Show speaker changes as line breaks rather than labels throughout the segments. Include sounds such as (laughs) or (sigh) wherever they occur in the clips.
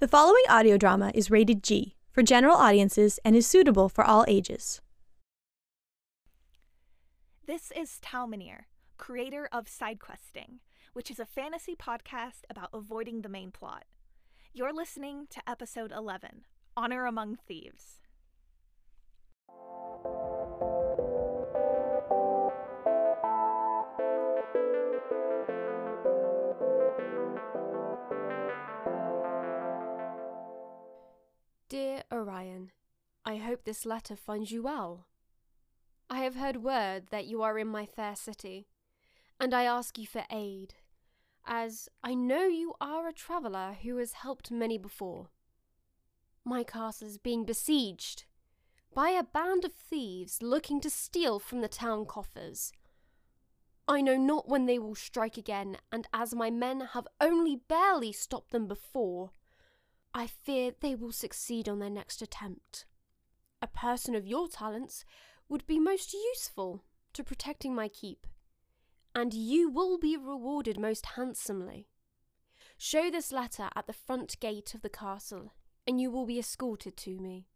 The following audio drama is rated G for general audiences and is suitable for all ages.
This is Tal Minear, creator of Sidequesting, which is a fantasy podcast about avoiding the main plot. You're listening to episode 11 Honor Among Thieves.
I hope this letter finds you well. I have heard word that you are in my fair city, and I ask you for aid, as I know you are a traveller who has helped many before. My castle is being besieged by a band of thieves looking to steal from the town coffers. I know not when they will strike again, and as my men have only barely stopped them before, I fear they will succeed on their next attempt. A person of your talents would be most useful to protecting my keep, and you will be rewarded most handsomely. Show this letter at the front gate of the castle, and you will be escorted to me.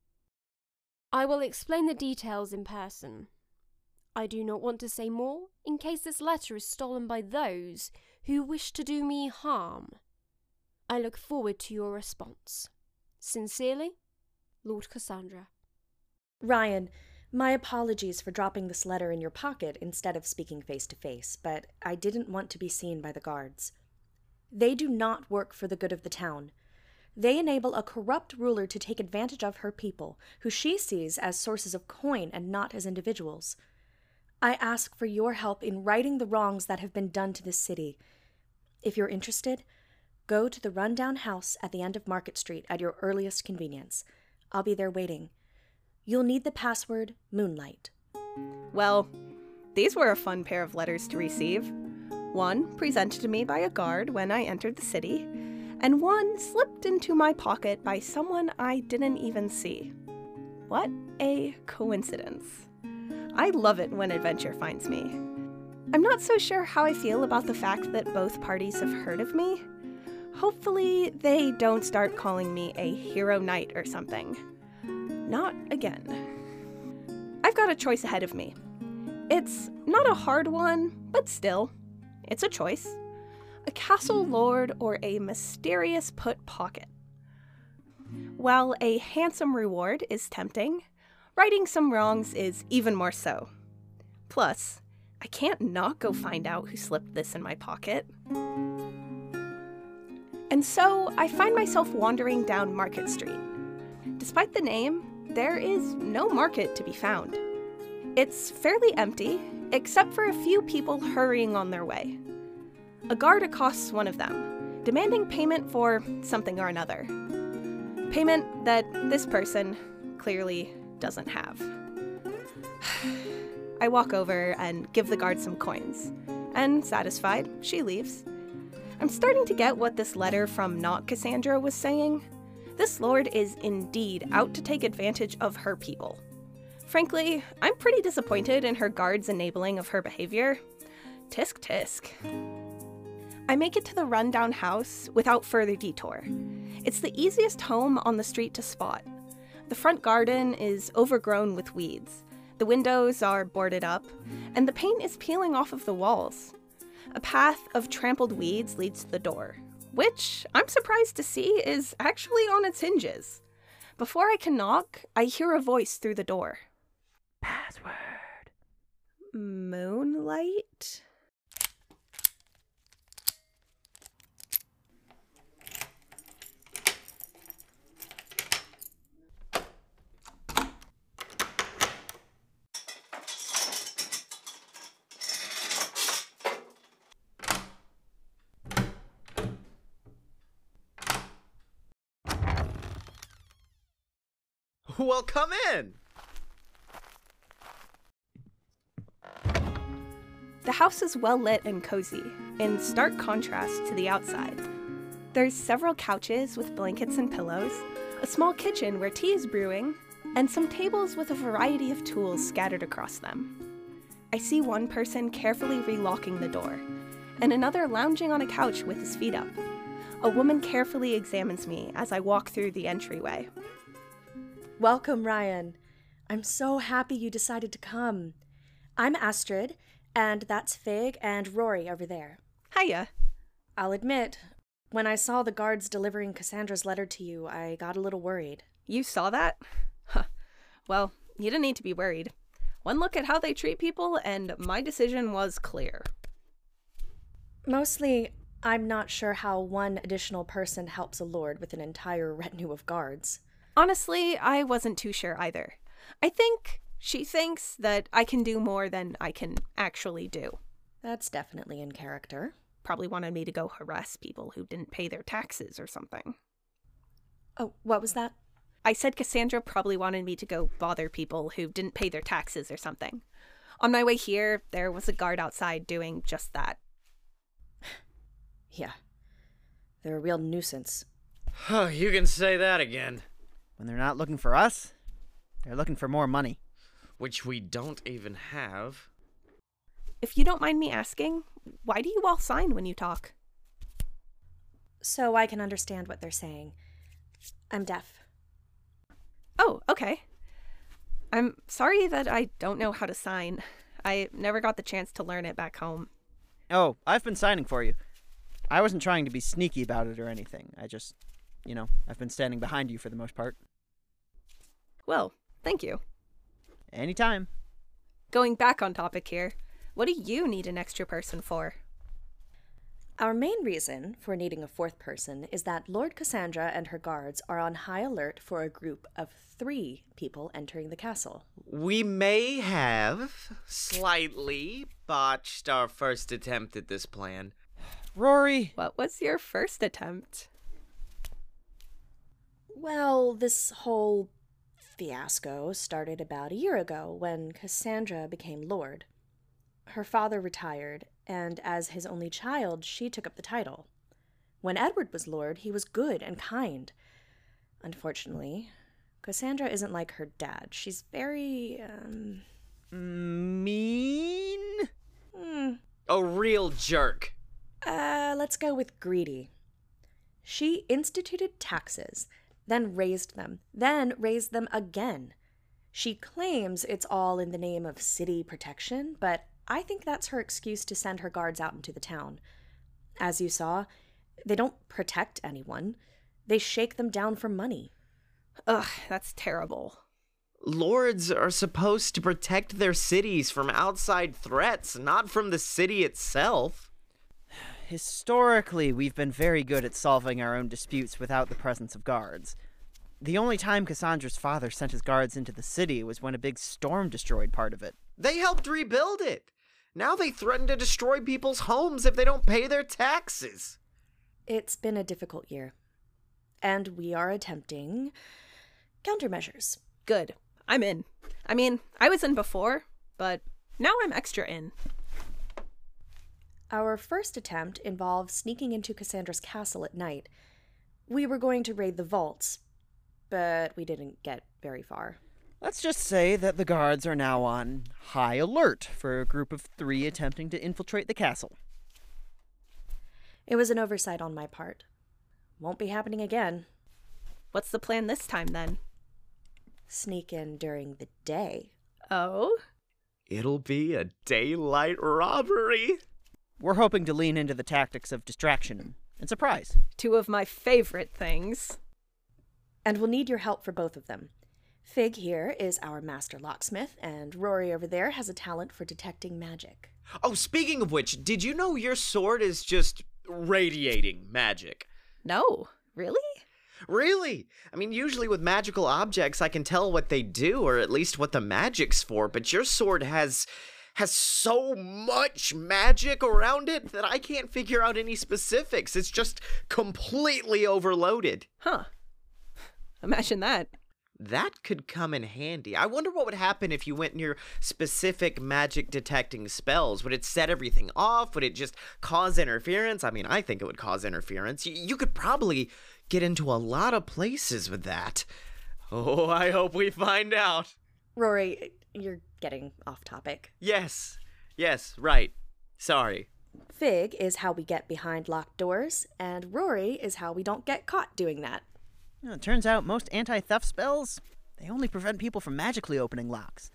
I will explain the details in person. I do not want to say more in case this letter is stolen by those who wish to do me harm. I look forward to your response. Sincerely, Lord Cassandra.
Ryan, my apologies for dropping this letter in your pocket instead of speaking face to face, but I didn't want to be seen by the guards. They do not work for the good of the town. They enable a corrupt ruler to take advantage of her people, who she sees as sources of coin and not as individuals. I ask for your help in righting the wrongs that have been done to this city. If you're interested, go to the rundown house at the end of Market Street at your earliest convenience. I'll be there waiting. You'll need the password Moonlight.
Well, these were a fun pair of letters to receive. One presented to me by a guard when I entered the city, and one slipped into my pocket by someone I didn't even see. What a coincidence. I love it when adventure finds me. I'm not so sure how I feel about the fact that both parties have heard of me. Hopefully, they don't start calling me a hero knight or something. Not again. I've got a choice ahead of me. It's not a hard one, but still, it's a choice. A castle lord or a mysterious put pocket. While a handsome reward is tempting, righting some wrongs is even more so. Plus, I can't not go find out who slipped this in my pocket. And so I find myself wandering down Market Street. Despite the name, there is no market to be found. It's fairly empty, except for a few people hurrying on their way. A guard accosts one of them, demanding payment for something or another. Payment that this person clearly doesn't have. (sighs) I walk over and give the guard some coins, and satisfied, she leaves. I'm starting to get what this letter from not Cassandra was saying. This lord is indeed out to take advantage of her people. Frankly, I'm pretty disappointed in her guard's enabling of her behavior. Tisk tisk. I make it to the rundown house without further detour. It's the easiest home on the street to spot. The front garden is overgrown with weeds. The windows are boarded up, and the paint is peeling off of the walls. A path of trampled weeds leads to the door, which I'm surprised to see is actually on its hinges. Before I can knock, I hear a voice through the door.
Password.
Moonlight? (laughs)
Well, come in.
The house is well lit and cozy, in stark contrast to the outside. There's several couches with blankets and pillows, a small kitchen where tea is brewing, and some tables with a variety of tools scattered across them. I see one person carefully relocking the door, and another lounging on a couch with his feet up. A woman carefully examines me as I walk through the entryway.
Welcome, Ryan. I'm so happy you decided to come. I'm Astrid, and that's Fig and Rory over there.
Hiya.
I'll admit, when I saw the guards delivering Cassandra's letter to you, I got a little worried.
You saw that? Huh. Well, you didn't need to be worried. One look at how they treat people, and my decision was clear.
Mostly, I'm not sure how one additional person helps a lord with an entire retinue of guards.
Honestly, I wasn't too sure either. I think she thinks that I can do more than I can actually do.
That's definitely in character.
Probably wanted me to go harass people who didn't pay their taxes or something.
Oh, what was that?
I said Cassandra probably wanted me to go bother people who didn't pay their taxes or something. On my way here, there was a guard outside doing just that. (sighs)
Yeah. They're a real nuisance.
Oh, you can say that again.
When they're not looking for us, they're looking for more money.
Which we don't even have.
If you don't mind me asking, why do you all sign when you talk?
So I can understand what they're saying. I'm deaf.
Oh, okay. I'm sorry that I don't know how to sign. I never got the chance to learn it back home.
Oh, I've been signing for you. I wasn't trying to be sneaky about it or anything. I just, you know, I've been standing behind you for the most part.
Well, thank you.
Anytime.
Going back on topic here, what do you need an extra person for?
Our main reason for needing a fourth person is that Lord Cassandra and her guards are on high alert for a group of three people entering the castle.
We may have slightly botched our first attempt at this plan.
Rory!
What was your first attempt?
Well, this whole fiasco started about a year ago when Cassandra became Lord. Her father retired, and as his only child, she took up the title. When Edward was Lord, he was good and kind. Unfortunately, Cassandra isn't like her dad. She's very, um.
Mean?
Hmm,
A real jerk.
uh, let's go with greedy. She instituted taxes, then raised them, then raised them again. She claims it's all in the name of city protection, but I think that's her excuse to send her guards out into the town. As you saw, they don't protect anyone, they shake them down for money.
Ugh, that's terrible.
Lords are supposed to protect their cities from outside threats, not from the city itself.
Historically, we've been very good at solving our own disputes without the presence of guards. The only time Cassandra's father sent his guards into the city was when a big storm destroyed part of it.
They helped rebuild it. Now they threaten to destroy people's homes if they don't pay their taxes.
It's been a difficult year, and we are attempting countermeasures.
Good. I'm in. I mean, I was in before, but now I'm extra in.
Our first attempt involved sneaking into Cassandra's castle at night. We were going to raid the vaults, but we didn't get very far.
Let's just say that the guards are now on high alert for a group of three attempting to infiltrate the castle.
It was an oversight on my part. Won't be happening again.
What's the plan this time then?
Sneak in during the day.
Oh?
It'll be a daylight robbery.
We're hoping to lean into the tactics of distraction and surprise.
Two of my favorite things.
And we'll need your help for both of them. Fig here is our master locksmith, and Rory over there has a talent for detecting magic.
Oh, speaking of which, did you know your sword is just radiating magic?
No, really?
Really? I mean, usually with magical objects, I can tell what they do, or at least what the magic's for, but your sword has has so much magic around it that I can't figure out any specifics. It's just completely overloaded.
Huh. Imagine that.
That could come in handy. I wonder what would happen if you went near specific magic detecting spells. Would it set everything off? Would it just cause interference? I mean, I think it would cause interference. Y- you could probably get into a lot of places with that. Oh, I hope we find out.
Rory, you're getting off topic.
Yes. Yes, right. Sorry.
Fig is how we get behind locked doors, and Rory is how we don't get caught doing that.
You know, it turns out most anti-theft spells, they only prevent people from magically opening locks.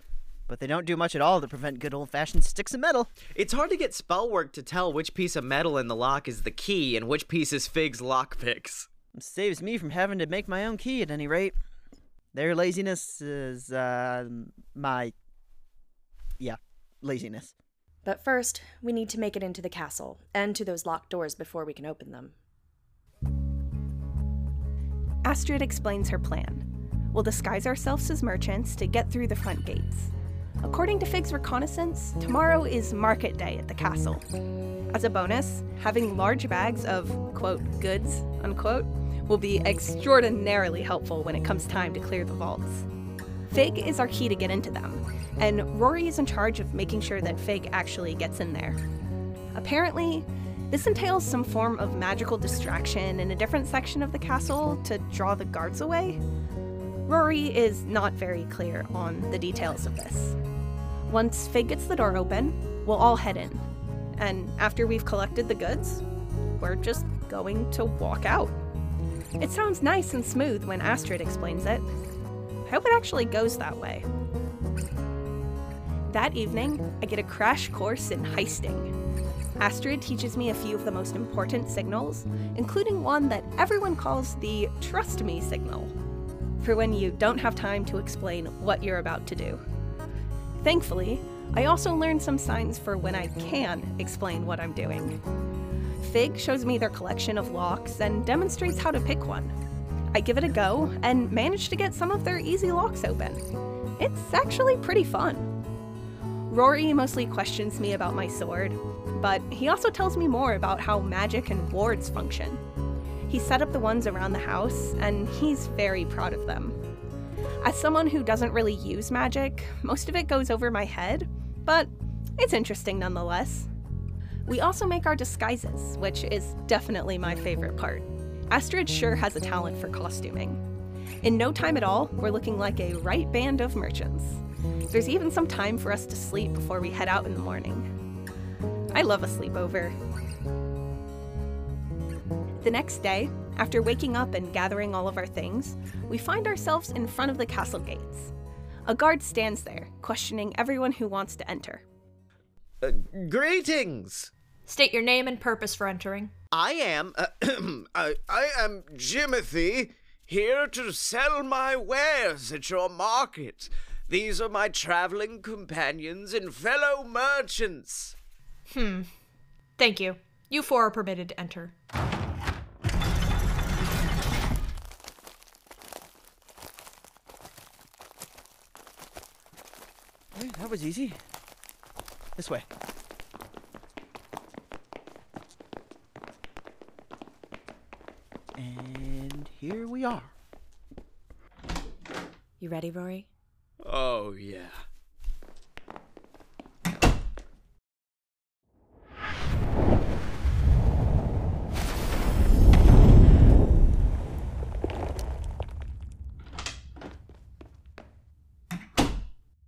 But they don't do much at all to prevent good old-fashioned sticks of metal.
It's hard to get spell work to tell which piece of metal in the lock is the key and which piece is Fig's lockpicks.
It saves me from having to make my own key at any rate. Their laziness is, uh, my. Yeah, laziness.
But first, we need to make it into the castle and to those locked doors before we can open them.
Astrid explains her plan. We'll disguise ourselves as merchants to get through the front gates. According to Fig's reconnaissance, tomorrow is market day at the castle. As a bonus, having large bags of, quote, goods, unquote, will be extraordinarily helpful when it comes time to clear the vaults. Fig is our key to get into them, and Rory is in charge of making sure that Fig actually gets in there. Apparently, this entails some form of magical distraction in a different section of the castle to draw the guards away. Rory is not very clear on the details of this. Once Fig gets the door open, we'll all head in. And after we've collected the goods, we're just going to walk out. It sounds nice and smooth when Astrid explains it. I hope it actually goes that way. That evening, I get a crash course in heisting. Astrid teaches me a few of the most important signals, including one that everyone calls the trust me signal, for when you don't have time to explain what you're about to do. Thankfully, I also learned some signs for when I can explain what I'm doing. Fig shows me their collection of locks and demonstrates how to pick one. I give it a go and manage to get some of their easy locks open. It's actually pretty fun. Rory mostly questions me about my sword, but he also tells me more about how magic and wards function. He set up the ones around the house, and he's very proud of them. As someone who doesn't really use magic, most of it goes over my head, but it's interesting nonetheless. We also make our disguises, which is definitely my favorite part. Astrid sure has a talent for costuming. In no time at all, we're looking like a right band of merchants. There's even some time for us to sleep before we head out in the morning. I love a sleepover. The next day, after waking up and gathering all of our things, we find ourselves in front of the castle gates. A guard stands there, questioning everyone who wants to enter.
Uh, greetings!
State your name and purpose for entering.
I am. Uh, (clears throat)
I, I am Jimothy, here to sell my wares at your market. These are my traveling companions and fellow merchants.
Hmm. Thank you. You four are permitted to enter.
That was easy. This way. And here we are.
You ready, Rory?
Oh, yeah.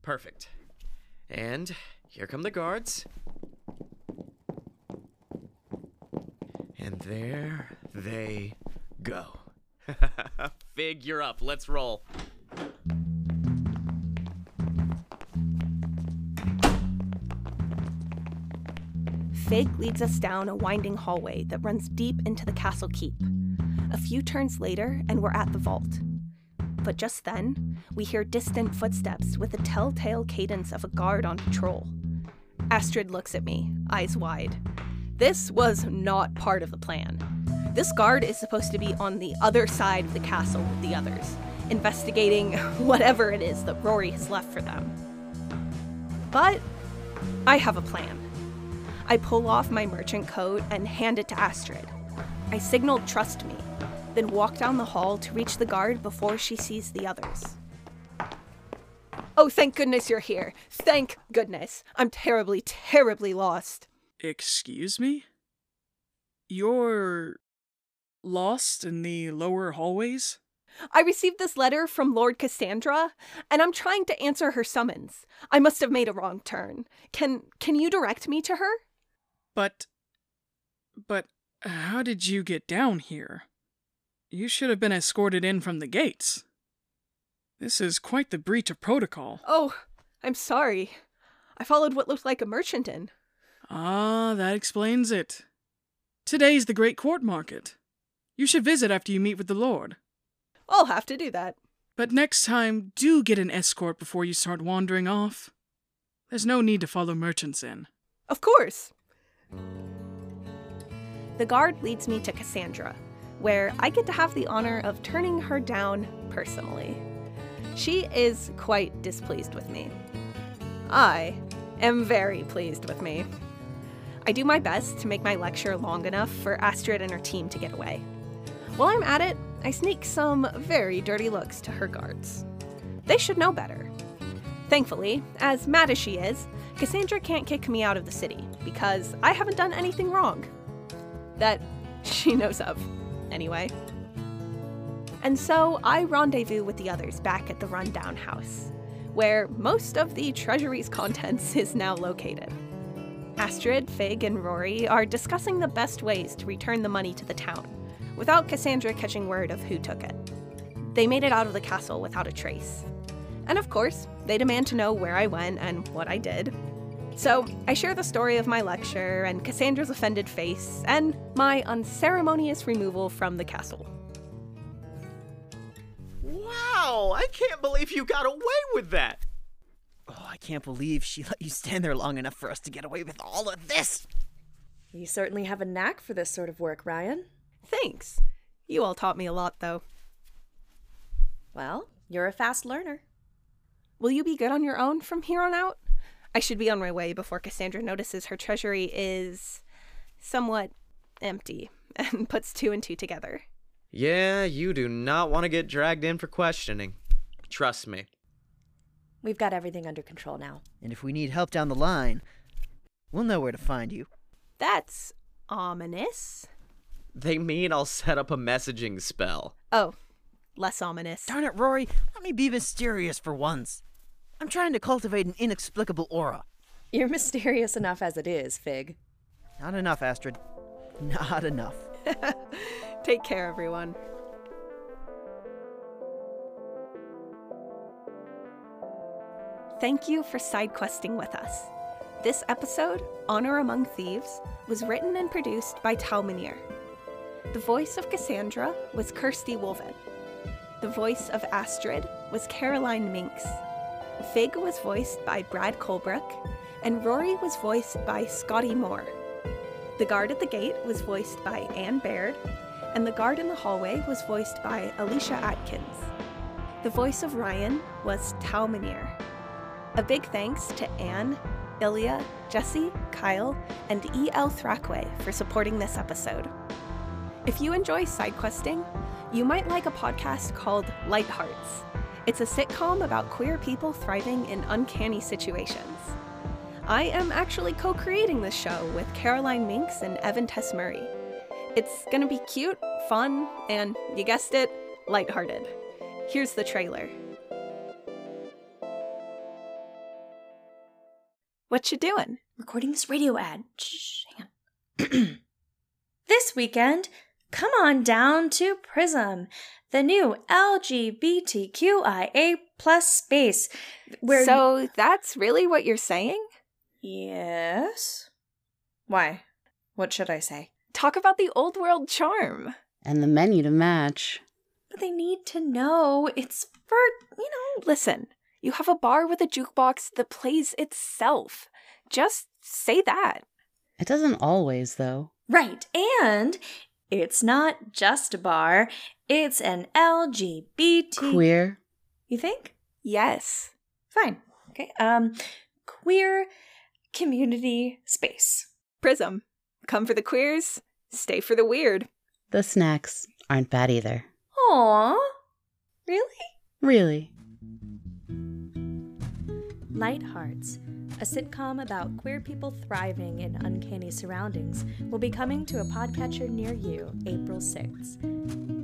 Perfect. And here come the guards. And there they go. (laughs) Figure up. Let's roll.
Fig leads us down a winding hallway that runs deep into the castle keep. A few turns later, and we're at the vault. But just then, we hear distant footsteps with the telltale cadence of a guard on patrol. Astrid looks at me, eyes wide. This was not part of the plan. This guard is supposed to be on the other side of the castle with the others, investigating (laughs) whatever it is that Rory has left for them. But I have a plan. I pull off my merchant coat and hand it to Astrid. I signal trust me, then walk down the hall to reach the guard before she sees the others. Oh, thank goodness you're here. Thank goodness. I'm terribly, terribly lost.
Excuse me? You're lost in the lower hallways?
I received this letter from Lord Cassandra, and I'm trying to answer her summons. I must have made a wrong turn. Can can you direct me to her?
But But how did you get down here? You should have been escorted in from the gates. This is quite the breach of protocol.
Oh, I'm sorry. I followed what looked like a merchant in.
Ah, that explains it. Today's the great court market. You should visit after you meet with the Lord.
I'll have to do that.
But next time, do get an escort before you start wandering off. There's no need to follow merchants in.
Of course. The guard leads me to Cassandra, where I get to have the honor of turning her down personally. She is quite displeased with me. I am very pleased with me. I do my best to make my lecture long enough for Astrid and her team to get away. While I'm at it, I sneak some very dirty looks to her guards. They should know better. Thankfully, as mad as she is, Cassandra can't kick me out of the city because I haven't done anything wrong. That she knows of, anyway. And so I rendezvous with the others back at the rundown house, where most of the treasury's (laughs) contents is now located. Astrid, Fig, and Rory are discussing the best ways to return the money to the town, without Cassandra catching word of who took it. They made it out of the castle without a trace. And of course, they demand to know where I went and what I did. So I share the story of my lecture and Cassandra's offended face and my unceremonious removal from the castle.
Wow, I can't believe you got away with that.
Oh, I can't believe she let you stand there long enough for us to get away with all of this.
You certainly have a knack for this sort of work, Ryan.
Thanks. You all taught me a lot, though.
Well, you're a fast learner.
Will you be good on your own from here on out? I should be on my way before Cassandra notices her treasury is somewhat empty (laughs) and puts two and two together.
Yeah, you do not want to get dragged in for questioning. Trust me.
We've got everything under control now.
And if we need help down the line, we'll know where to find you.
That's ominous.
They mean I'll set up a messaging spell.
Oh, less ominous.
Darn it, Rory, let me be mysterious for once. I'm trying to cultivate an inexplicable aura.
You're mysterious enough as it is, Fig.
Not enough, Astrid. Not enough. (laughs)
Take care, everyone. Thank you for side questing with us. This episode, Honor Among Thieves, was written and produced by Tal Minear. The voice of Cassandra was Kirsty Wolven. The voice of Astrid was Caroline Minks. Fig was voiced by Brad Colebrook, and Rory was voiced by Scotty Moore. The guard at the gate was voiced by Anne Baird, and the guard in the hallway was voiced by Alicia Atkins. The voice of Ryan was Tal Minear. A big thanks to Anne, Ilya, Jesse, Kyle, and E.L. Thrakway for supporting this episode. If you enjoy side questing, you might like a podcast called Light Hearts. It's a sitcom about queer people thriving in uncanny situations. I am actually co creating this show with Caroline Minks and Evan Tess Murray. It's gonna be cute, fun, and you guessed it, lighthearted. Here's the trailer. What you doing?
Recording this radio ad. Shh, hang on. (clears throat) this weekend, come on down to Prism, the new LGBTQIA plus space. Where
so that's really what you're saying?
Yes. Why? What should I say?
Talk about the old world charm.
And the menu to match.
But they need to know it's for, you know.
Listen, you have a bar with a jukebox that plays itself. Just say that.
It doesn't always, though.
Right. And it's not just a bar, it's an LGBT.
Queer.
You think?
Yes.
Fine. Okay. Um, queer community space.
Prism. Come for the queers, stay for the weird.
The snacks aren't bad either.
Aw. Really?
Really.
Light Hearts, a sitcom about queer people thriving in uncanny surroundings, will be coming to a podcatcher near you April 6th.